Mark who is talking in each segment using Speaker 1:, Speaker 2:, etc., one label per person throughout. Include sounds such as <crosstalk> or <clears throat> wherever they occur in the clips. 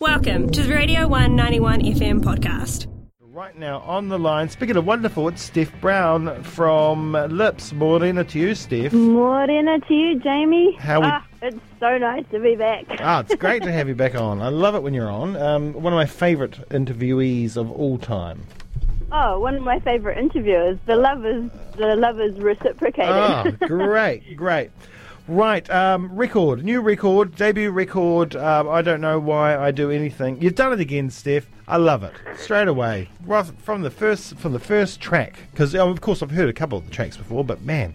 Speaker 1: Welcome to the Radio 191 FM podcast.
Speaker 2: Right now on the line, speaking of wonderful, it's Steph Brown from Lips. Morena to you, Steph.
Speaker 3: Morena to you, Jamie.
Speaker 2: How we-
Speaker 3: Ah, it's so nice to be back.
Speaker 2: Ah, it's great to have you back on. I love it when you're on. Um, one of my favourite interviewees of all time.
Speaker 3: Oh, one of my favourite interviewers. The lovers, the lovers reciprocated.
Speaker 2: Oh, great, great. Right, um, record, new record, debut record. Um, I don't know why I do anything. You've done it again, Steph. I love it straight away, right from the first from the first track. Because of course I've heard a couple of the tracks before, but man,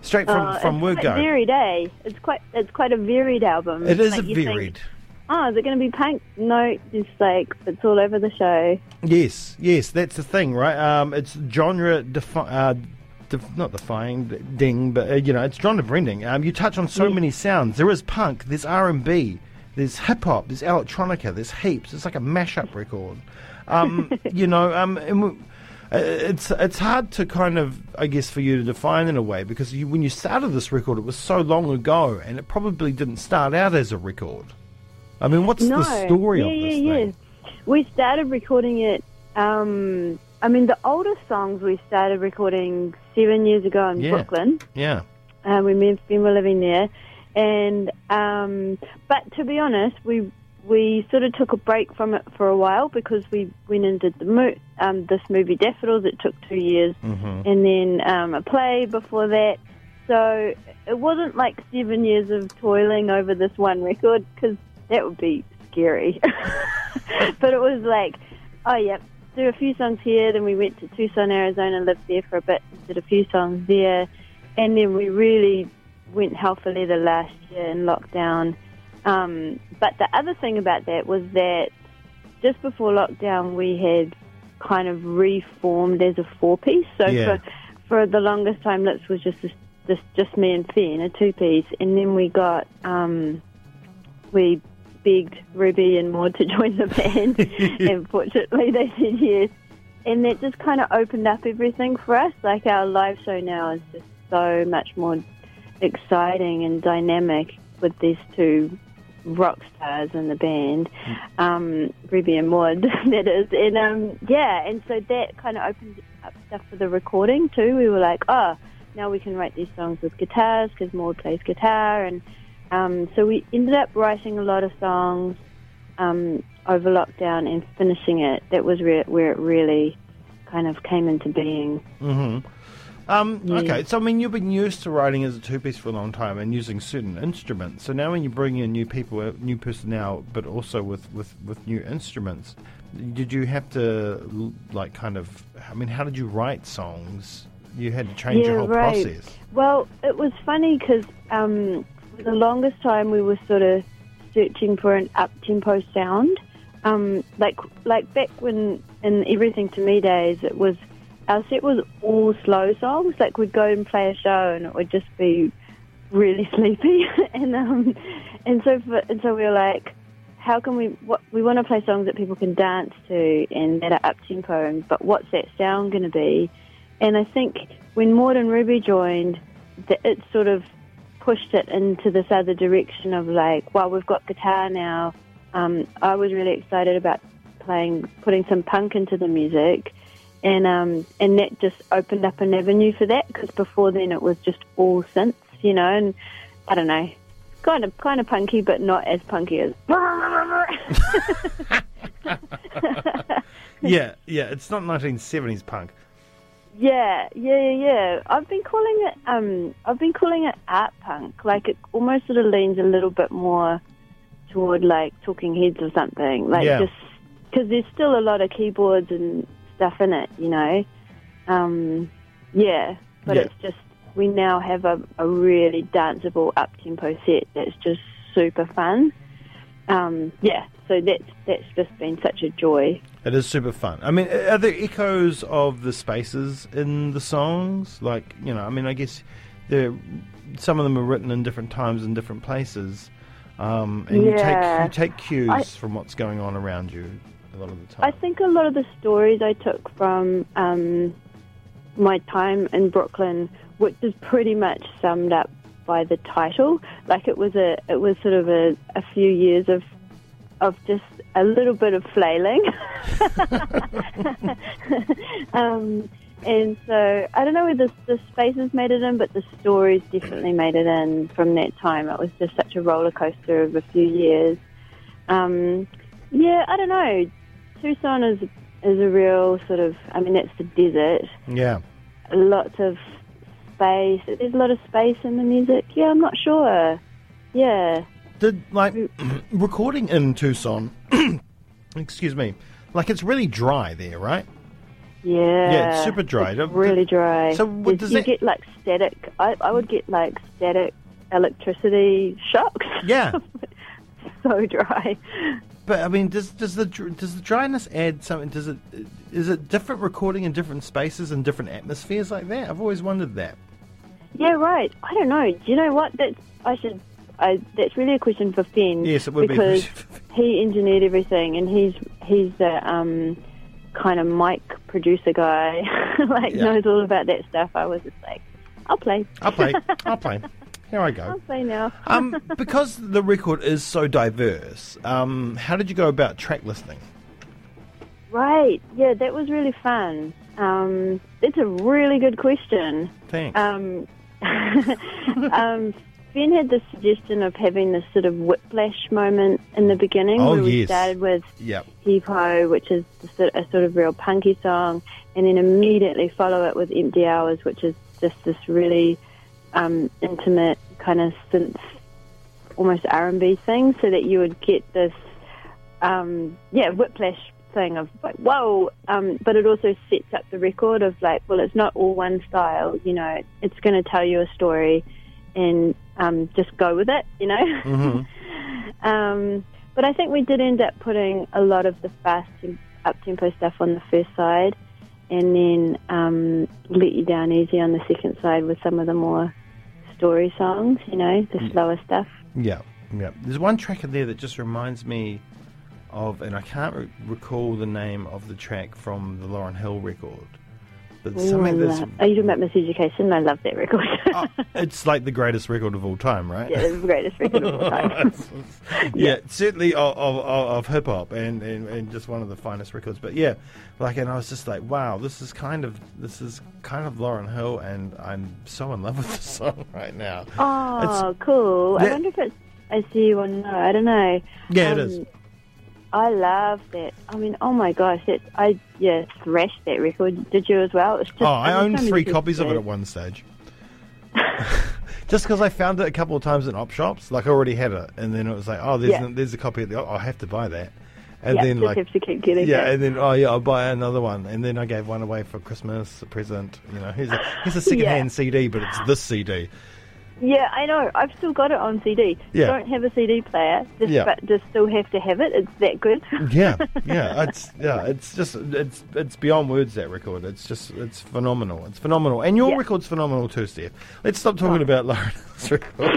Speaker 2: straight from
Speaker 3: Oh,
Speaker 2: from
Speaker 3: it's
Speaker 2: word go.
Speaker 3: varied, eh? It's quite, it's quite a varied album.
Speaker 2: It is
Speaker 3: Like,
Speaker 2: a
Speaker 3: you think,
Speaker 2: varied.
Speaker 3: oh, is it going to be punk? No, just like it's all over the show.
Speaker 2: Yes, yes, that's the thing, right? Um, it's genre defi- uh, def- not defying d- ding, but uh, you know, it's genre bending. Um, you touch on so many sounds. There is punk, there's R and B, there's hip hop, there's electronica, there's heaps. It's like a mashup record. Um, <laughs> you know, um, and uh, it's it's hard to kind of, I guess, for you to define in a way because you, when you started this record, it was so long ago, and it probably didn't start out as a record. I mean, what's
Speaker 3: no,
Speaker 2: the story
Speaker 3: yeah,
Speaker 2: of this
Speaker 3: yeah,
Speaker 2: thing?
Speaker 3: yeah. We started recording it. Um, I mean, the oldest songs we started recording seven years ago in
Speaker 2: Yeah.
Speaker 3: Brooklyn.
Speaker 2: Yeah.
Speaker 3: Uh, we were living there, and um, but to be honest, we we sort of took a break from it for a while because we went and did the mo- um, this movie Daffodils. It took two years,
Speaker 2: Mm-hmm.
Speaker 3: and then um, a play before that. So it wasn't like seven years of toiling over this one record because that would be scary. <laughs> but it was like, oh yeah, do a few songs here. Then we went to Tucson, Arizona, lived there for a bit, did a few songs there, and then we really went hell for leather last year in lockdown. Um, but the other thing about that was that just before lockdown, we had kind of reformed as a four piece. So
Speaker 2: Yeah.
Speaker 3: for for the longest time, Lips was just this, this just me and Finn, a two piece, and then we got um, we begged Ruby and Maud to <laughs> join the band, <laughs> and fortunately they said yes. And that just kind of opened up everything for us. Like our live show now is just so much more exciting and dynamic with these two rock stars in the band, um, Ruby and Maud, <laughs> that is. And um, yeah, and so that kind of opened up stuff for the recording too. We were like, oh, now we can write these songs with guitars because Maud plays guitar. And um, so we ended up writing a lot of songs um, over lockdown and finishing it. That was re- where it really kind of came into being.
Speaker 2: Mm-hmm. Um,
Speaker 3: Yeah.
Speaker 2: Okay, so I mean, you've been used to writing as a two-piece for a long time and using certain instruments. So now, when you bring in new people, uh, new personnel, but also with, with, with new instruments, did you have to like kind of? I mean, how did you write songs? You had to change your whole
Speaker 3: right.
Speaker 2: process.
Speaker 3: Well, it was funny because um, the longest time we were sort of searching for an up tempo sound. Um, like like back when in everything to me days, it was our set was all slow songs. Like we'd go and play a show and it would just be really <laughs> sleepy, and um, and so for, and so we were like, how can we? What we want to play songs that people can dance to and that are up tempo, but what's that sound going to be? And I think when Maud and Ruby joined, th- it sort of pushed it into this other direction of like, well, we've got guitar now. Um, I was really excited about playing, putting some punk into the music, and um, and that just opened up an avenue for that because before then it was just all synths, you know, and I don't know, kind of kind of punky, but not as punky as. <laughs> <laughs>
Speaker 2: yeah, yeah. It's not 1970s punk.
Speaker 3: Yeah, yeah, yeah, yeah. I've been calling it um I've been calling it art punk. Like it almost sort of leans a little bit more toward like Talking Heads or something. Like
Speaker 2: Yeah.
Speaker 3: just because there's still a lot of keyboards and stuff in it, you know. Um, yeah, but
Speaker 2: Yeah.
Speaker 3: it's just we now have a, a really danceable up tempo set that's just super fun. Um, yeah, so that's that's just been such a joy.
Speaker 2: It is super fun. I mean, are there echoes of the spaces in the songs? Like, you know, I mean, I guess there, some of them are written in different times in different places, um, and you take you take cues
Speaker 3: I-
Speaker 2: from what's going on around you a lot of the time.
Speaker 3: I think a lot of the stories I took from um, my time in Brooklyn, which is pretty much summed up by the title. Like it was a, it was sort of a, a few years of of just a little bit of flailing. <laughs> um, and so I don't know whether the, the spaces made it in, but the stories definitely made it in from that time. It was just such a roller coaster of a few years. Um, yeah, I don't know. Tucson is is a real sort of. I mean, that's the desert.
Speaker 2: Yeah.
Speaker 3: Lots of space. There's a lot of space in the music. Yeah, I'm not sure. Yeah.
Speaker 2: Did like <clears throat> recording in Tucson? <clears throat> excuse me. Like it's really dry there, right?
Speaker 3: Yeah.
Speaker 2: Yeah, it's super dry.
Speaker 3: It's really dry.
Speaker 2: So what does
Speaker 3: you
Speaker 2: that-
Speaker 3: get like static. I, I would get like static electricity shocks.
Speaker 2: Yeah. <laughs>
Speaker 3: so dry.
Speaker 2: But I mean, does does the does the dryness add something? Does it is it different recording in different spaces and different atmospheres like that? I've always wondered that.
Speaker 3: Yeah, right. I don't know. Do you know what? That's I should. I, that's really a question for Finn.
Speaker 2: Yes, it would be
Speaker 3: because he engineered everything, and he's he's the um, kind of mic producer guy. <laughs> like
Speaker 2: Yeah.
Speaker 3: knows all about that stuff. I was just like, I'll play.
Speaker 2: I'll play. <laughs> I'll play. Here I go.
Speaker 3: I'll play now. <laughs>
Speaker 2: Um, because the record is so diverse, um, how did you go about track listing?
Speaker 3: Right. Yeah, that was really fun. Um, it's a really good question.
Speaker 2: Thanks.
Speaker 3: Um, <laughs> um, Finn had the suggestion of having this sort of whiplash moment in the beginning
Speaker 2: Oh,
Speaker 3: where we
Speaker 2: yes.
Speaker 3: started with
Speaker 2: yep.
Speaker 3: Heave Ho, which is a sort of real punky song, and then immediately follow it with Empty Hours, which is just this really um, intimate kind of synth, almost R&B thing, so that you would get this, um, yeah, whiplash thing of like, whoa, um, but it also sets up the record of like, well, it's not all one style, you know, it's going to tell you a story and um, just go with it, you know?
Speaker 2: hmm <laughs>
Speaker 3: Um, but I think we did end up putting a lot of the fast up tempo stuff on the first side, and then um, let you down easy on the second side with some of the more story songs. You know, the slower stuff.
Speaker 2: Yeah, yeah. There's one track in there that just reminds me of, and I can't re- recall the name of the track from the Lauryn Hill record, but
Speaker 3: Ooh,
Speaker 2: something that's
Speaker 3: Are you talking about Miseducation? I love that record. <laughs>
Speaker 2: oh, it's like the greatest record of all time, right?
Speaker 3: yeah, it's the greatest record of all <laughs> time. <laughs>
Speaker 2: yeah, certainly of, of, of, hip hop and, and, and just one of the finest records. But yeah, like, and I was just like, wow, this is kind of this is kind of Lauryn Hill, and I'm so in love with the song right now.
Speaker 3: oh, cool.
Speaker 2: Yeah.
Speaker 3: I wonder if it's I See You or No. I don't know.
Speaker 2: Yeah, it
Speaker 3: Um,
Speaker 2: is.
Speaker 3: I love that. I mean, oh my gosh, it, I yeah thrashed that record. Did you as well? It's just,
Speaker 2: Oh, I owned
Speaker 3: so
Speaker 2: three copies of it at one stage. <laughs> Just because I found it a couple of times in op shops, like I already had it, and then it was like, oh, there's
Speaker 3: Yeah.
Speaker 2: a, there's a copy of the. Oh, I have to buy that, and
Speaker 3: yeah,
Speaker 2: then like
Speaker 3: have to keep getting it.
Speaker 2: Yeah,
Speaker 3: it.
Speaker 2: and then oh yeah, I'll buy another one, and then I gave one away for Christmas, a present. You know, here's a here's a <laughs> secondhand CD, but it's this CD.
Speaker 3: Yeah, I know. I've still got it on CD.
Speaker 2: Yeah.
Speaker 3: Don't have a CD player, just,
Speaker 2: Yeah.
Speaker 3: but just still have to have it. It's that good.
Speaker 2: Yeah, yeah, <laughs> it's yeah, it's just it's it's beyond words that record. It's just it's phenomenal. It's phenomenal, and your
Speaker 3: Yeah.
Speaker 2: record's phenomenal too, Steph. Let's stop talking
Speaker 3: Oh.
Speaker 2: about Lauryn Hill's <laughs> record.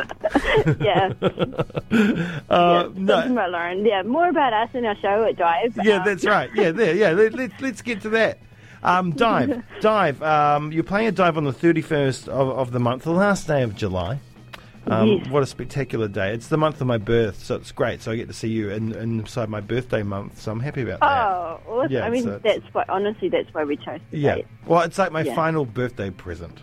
Speaker 2: <laughs>
Speaker 3: yeah.
Speaker 2: Uh,
Speaker 3: yeah.
Speaker 2: no,
Speaker 3: Talking about Lauryn. Yeah, more about us in our show at Drive.
Speaker 2: Yeah,
Speaker 3: Um,
Speaker 2: that's right. Yeah, there. Yeah, let, let, let's get to that. Um, dive, <laughs> dive. Um, you're playing a dive on the 31st of, of the month, the last day of July. Um,
Speaker 3: Yes.
Speaker 2: What a spectacular day! It's the month of my birth, so it's great. So I get to see you in, inside my birthday month. So I'm happy about that.
Speaker 3: Oh, awesome.
Speaker 2: Yeah,
Speaker 3: I mean,
Speaker 2: so
Speaker 3: that's why, honestly, that's why we chose
Speaker 2: yeah.
Speaker 3: date.
Speaker 2: Well, it's like my
Speaker 3: Yeah.
Speaker 2: final birthday present.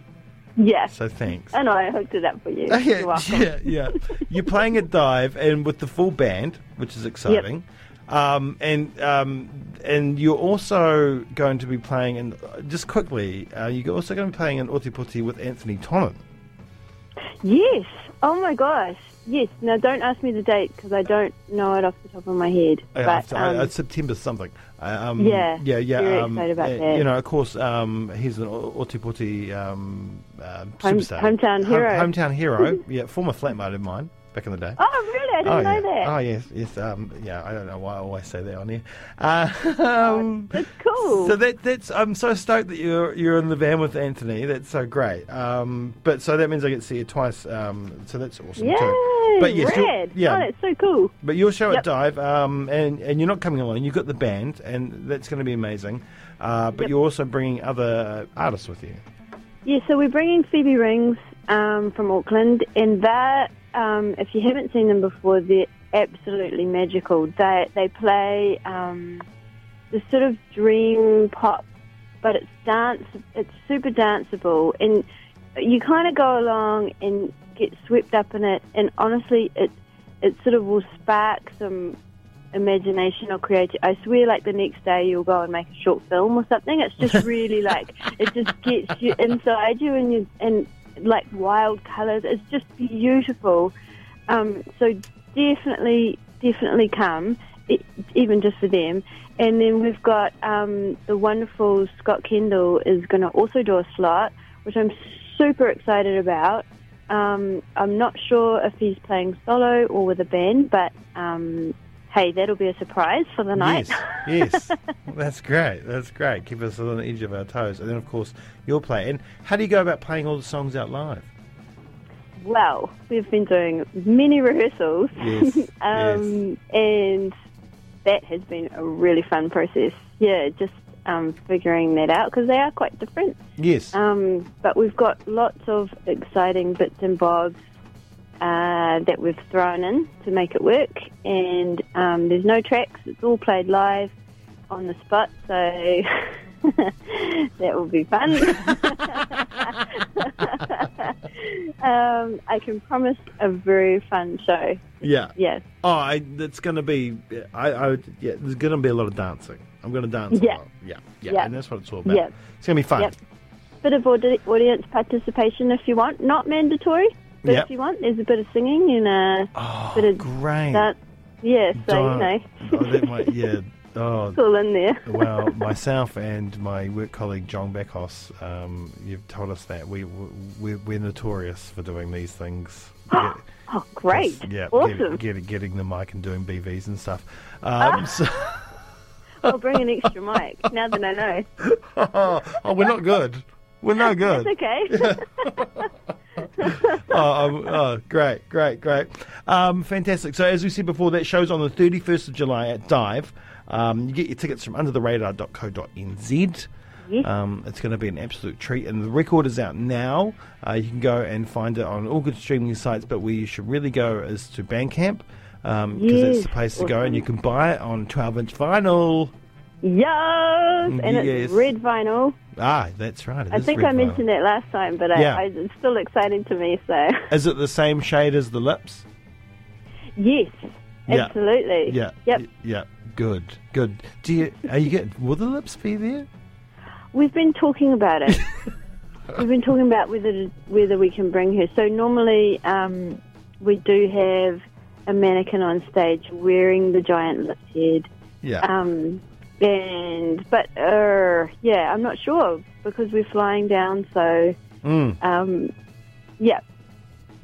Speaker 3: Yeah.
Speaker 2: So thanks.
Speaker 3: I know, I hooked it up for you. <laughs>
Speaker 2: Yeah,
Speaker 3: You're
Speaker 2: yeah, yeah. You're playing a dive and with the full band, which is exciting. Um, and um, and you're also going to be playing, and just quickly, uh, you're also going to be playing in Oti with Anthonie Tonnon.
Speaker 3: Yes. Oh my gosh. Yes. Now, don't ask me the date because I don't know it off the top of my head. But
Speaker 2: uh,
Speaker 3: um,
Speaker 2: uh, September something. Uh, Um,
Speaker 3: Yeah,
Speaker 2: yeah, yeah.
Speaker 3: very
Speaker 2: um,
Speaker 3: excited about
Speaker 2: uh,
Speaker 3: that.
Speaker 2: You know, of course, um, he's an Oti um, uh,
Speaker 3: Home-
Speaker 2: superstar,
Speaker 3: hometown
Speaker 2: Home-
Speaker 3: hero.
Speaker 2: hometown hero. <laughs> yeah, former flatmate of mine back in the day.
Speaker 3: oh, really? I didn't
Speaker 2: oh,
Speaker 3: know
Speaker 2: yeah.
Speaker 3: that.
Speaker 2: Oh, yes, yes. Um, yeah, I don't know why I always say that on here. Uh, um,
Speaker 3: That's cool.
Speaker 2: so that that's I'm so stoked that you're you're in the van with Anthonie. That's so great. Um, but so that means I get to see you twice. Um, so that's awesome
Speaker 3: Yay!
Speaker 2: too. But yes,
Speaker 3: Rad.
Speaker 2: yeah.
Speaker 3: Oh, that's so cool.
Speaker 2: But your show at Dive, um, and and you're not coming alone. You've got the band, and that's going to be amazing. Uh, but
Speaker 3: Yep.
Speaker 2: you're also bringing other artists with you.
Speaker 3: Yeah, so we're bringing Phoebe Rings um, from Auckland, and that, um, if you haven't seen them before, they're absolutely magical. They they play um, this sort of dream pop, but it's dance. It's super danceable, and you kind of go along and get swept up in it. And honestly, it it sort of will spark some imagination or creativity. I swear, like the next day you'll go and make a short film or something. It's just <laughs> really like it just gets you inside you and you and like wild colours. It's just beautiful. Um, so definitely, definitely come, e- even just for them. And then we've got um, the wonderful Scott Kendall is going to also do a slot, which I'm super excited about. Um, I'm not sure if he's playing solo or with a band, but um, hey, that'll be a surprise for the night.
Speaker 2: Yes, yes. <laughs> That's great. That's great. Keep us on the edge of our toes. And then, of course, you'll play. And how do you go about playing all the songs out live?
Speaker 3: well, we've been doing many rehearsals,
Speaker 2: Yes, <laughs>
Speaker 3: um, and that has been a really fun process. Yeah, just um, figuring that out because they are quite different.
Speaker 2: Yes.
Speaker 3: Um, but we've got lots of exciting bits and bobs uh, that we've thrown in to make it work. And um, there's no tracks, it's all played live on the spot, so <laughs> that will be fun. <laughs> um, I can promise a very fun show.
Speaker 2: yeah.
Speaker 3: Yes.
Speaker 2: Oh, I, it's going to be. I, I would- yeah. There's going to be a lot of dancing. I'm going to dance.
Speaker 3: Yeah.
Speaker 2: A lot. Yeah. Yeah.
Speaker 3: Yeah.
Speaker 2: And that's what it's all about.
Speaker 3: Yeah.
Speaker 2: It's going to be fun.
Speaker 3: Yep. Bit of audi- audience participation if you want. Not mandatory, but
Speaker 2: Yep.
Speaker 3: if you want, there's a bit of singing and a
Speaker 2: Oh,
Speaker 3: bit of
Speaker 2: great.
Speaker 3: that. Yeah, so
Speaker 2: Don't-
Speaker 3: you know,
Speaker 2: oh, that might, yeah. <laughs> Oh,
Speaker 3: it's all in there.
Speaker 2: well, <laughs> myself and my work colleague John Beckhouse, um, you've told us that we we're, we're notorious for doing these things. <gasps> Yeah,
Speaker 3: Oh, great!
Speaker 2: yeah,
Speaker 3: awesome.
Speaker 2: Get, get, getting the mic and doing BVs and stuff. <laughs> Um, so,
Speaker 3: I'll bring an extra mic now that I know.
Speaker 2: oh, we're not good. We're not good.
Speaker 3: It's okay. <laughs>
Speaker 2: oh, um, oh, great, great, great. Um, fantastic. So, as we said before, that show's on the 31st of July at Dive. Um, you get your tickets from undertheradar.co.nz.
Speaker 3: Yes.
Speaker 2: Um, it's going to be an absolute treat, and the record is out now. Uh, you can go and find it on all good streaming sites, but where you should really go is to Bandcamp because it's
Speaker 3: Yes,
Speaker 2: the place to go, and you can buy it on 12-inch vinyl.
Speaker 3: Yes, and
Speaker 2: Yes.
Speaker 3: it's red vinyl.
Speaker 2: Ah, that's right. it
Speaker 3: I think I
Speaker 2: vinyl.
Speaker 3: mentioned that last time, but
Speaker 2: Yeah.
Speaker 3: I, it's still exciting to me. So <laughs>
Speaker 2: Is it the same shade as the lips?
Speaker 3: yes,
Speaker 2: Yeah.
Speaker 3: absolutely.
Speaker 2: Yeah.
Speaker 3: Yep.
Speaker 2: Yeah. Good. Good. Do you? Are you getting? Will the lips be there?
Speaker 3: We've been talking about it. <laughs> We've been talking about whether whether we can bring her. So normally um, we do have a mannequin on stage wearing the giant lips head.
Speaker 2: Yeah.
Speaker 3: Um, and but uh, yeah, I'm not sure because we're flying down. So
Speaker 2: Mm.
Speaker 3: um, yeah,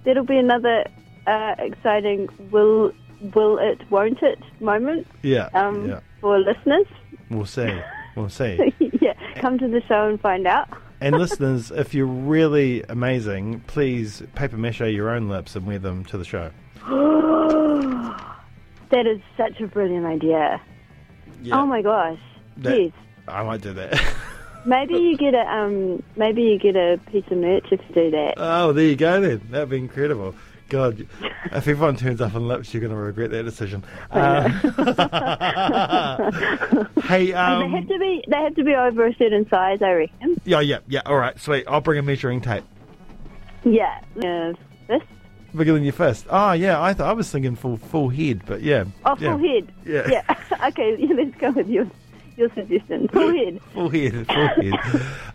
Speaker 3: that'll be another uh, exciting will will it won't it moment
Speaker 2: Yeah.
Speaker 3: um,
Speaker 2: yeah.
Speaker 3: for listeners.
Speaker 2: We'll see. We'll see. <laughs>
Speaker 3: yeah, come to the show and find out. <laughs>
Speaker 2: And listeners, if you're really amazing, please paper mache your own lips and wear them to the show. <gasps>
Speaker 3: that is such a brilliant idea.
Speaker 2: Yeah.
Speaker 3: Oh my gosh.
Speaker 2: That-
Speaker 3: yes.
Speaker 2: I might do that. <laughs>
Speaker 3: Maybe you get a um maybe you get a piece of merch if you do that.
Speaker 2: oh, there you go then. That'd be incredible. God, if everyone turns up on lips, you're going to regret that decision. Uh, <laughs> hey,
Speaker 3: And they have
Speaker 2: um,
Speaker 3: to be they have to be over a certain size, I reckon.
Speaker 2: yeah, yeah, yeah. All right, sweet. I'll bring a measuring tape.
Speaker 3: Yeah. Uh, this
Speaker 2: Bigger than your fist. Oh, yeah. I thought I was thinking full full head, but yeah.
Speaker 3: oh
Speaker 2: yeah.
Speaker 3: full head.
Speaker 2: Yeah.
Speaker 3: Yeah. <laughs> okay, <laughs> yeah, let's go with your your suggestion. <laughs> Full head.
Speaker 2: Full head, full head.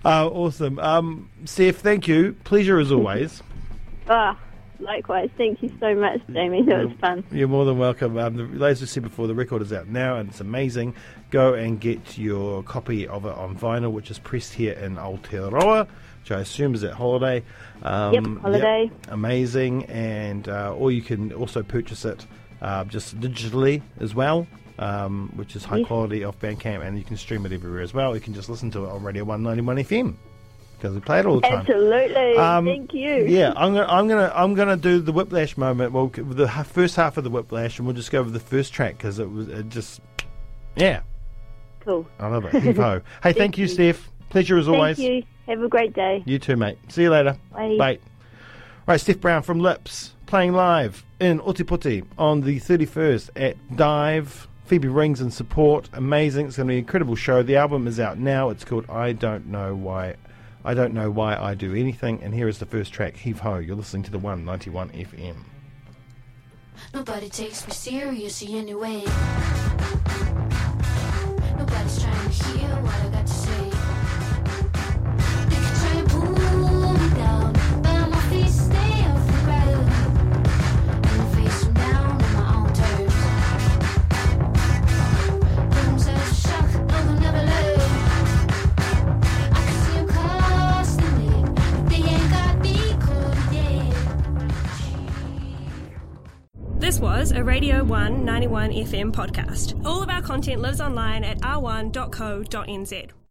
Speaker 2: Uh, awesome. Um, Steph, thank you. Pleasure as always.
Speaker 3: Ah, likewise. Thank you so much, Jamie. That was fun.
Speaker 2: You're more than welcome. Um, the, as I said before, the record is out now and it's amazing. Go and get your copy of it on vinyl, which is pressed here in Aotearoa, which I assume is at Holiday. Um,
Speaker 3: Yep, Holiday.
Speaker 2: amazing. And uh, or you can also purchase it uh, just digitally as well. Um, which is high
Speaker 3: Yes.
Speaker 2: quality off Bandcamp, and you can stream it everywhere as well. You can just listen to it on Radio 191 FM because we play it all the time.
Speaker 3: Absolutely.
Speaker 2: Um,
Speaker 3: Thank you.
Speaker 2: Yeah, I'm gonna, I'm gonna, I'm gonna do the whiplash moment. Well, the first half of the whiplash, and we'll just go over the first track because it was it just, yeah,
Speaker 3: Cool.
Speaker 2: I love it. <laughs> Hey, thank you,
Speaker 3: you.
Speaker 2: Steph. Pleasure as always.
Speaker 3: Thank you. Have a great day.
Speaker 2: You too, mate. See you later.
Speaker 3: Bye.
Speaker 2: Bye. Right, Steph Brown from Lips playing live in Otepoti on the 31st at Dive. Phoebe Rings and support. Amazing. It's going to be an incredible show. The album is out now. It's called I Don't Know Why. I don't know why I do anything. And here is the first track, Heave Ho. You're listening to the 191 FM.
Speaker 4: Nobody takes me seriously anyway. Nobody's trying to hear what I got to
Speaker 1: a Radio 1 91 FM podcast. All of our content lives online at r1.co.nz.